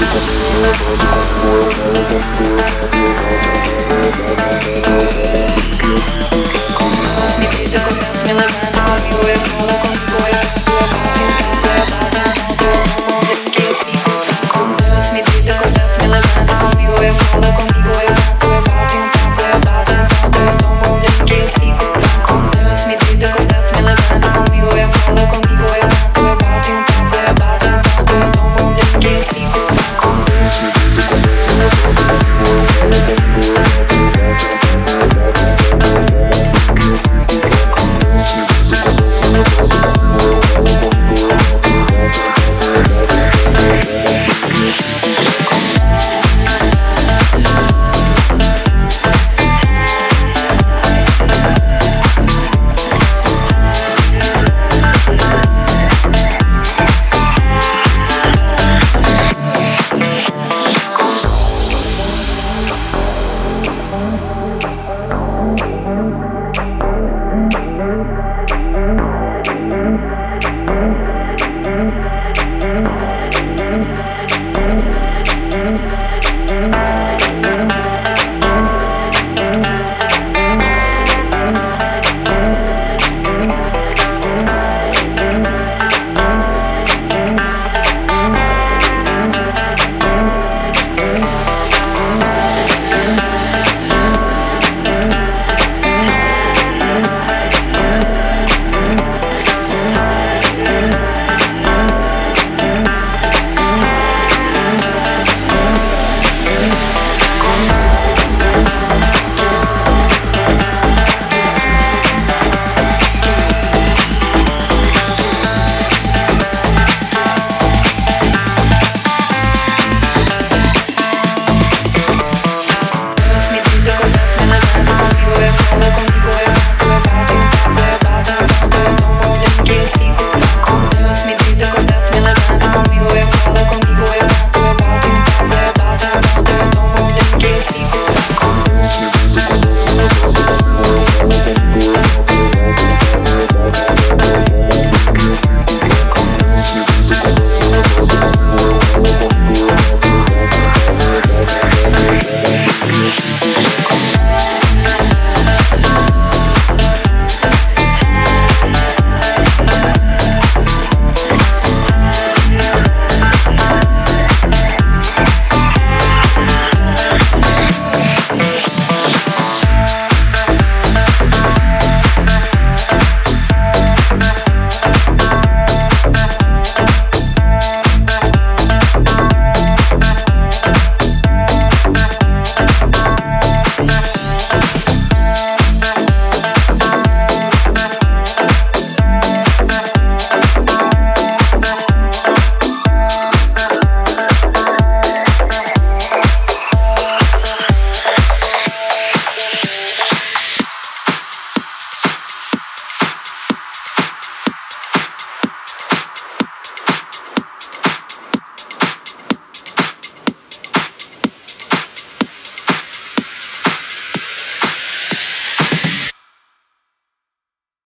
Música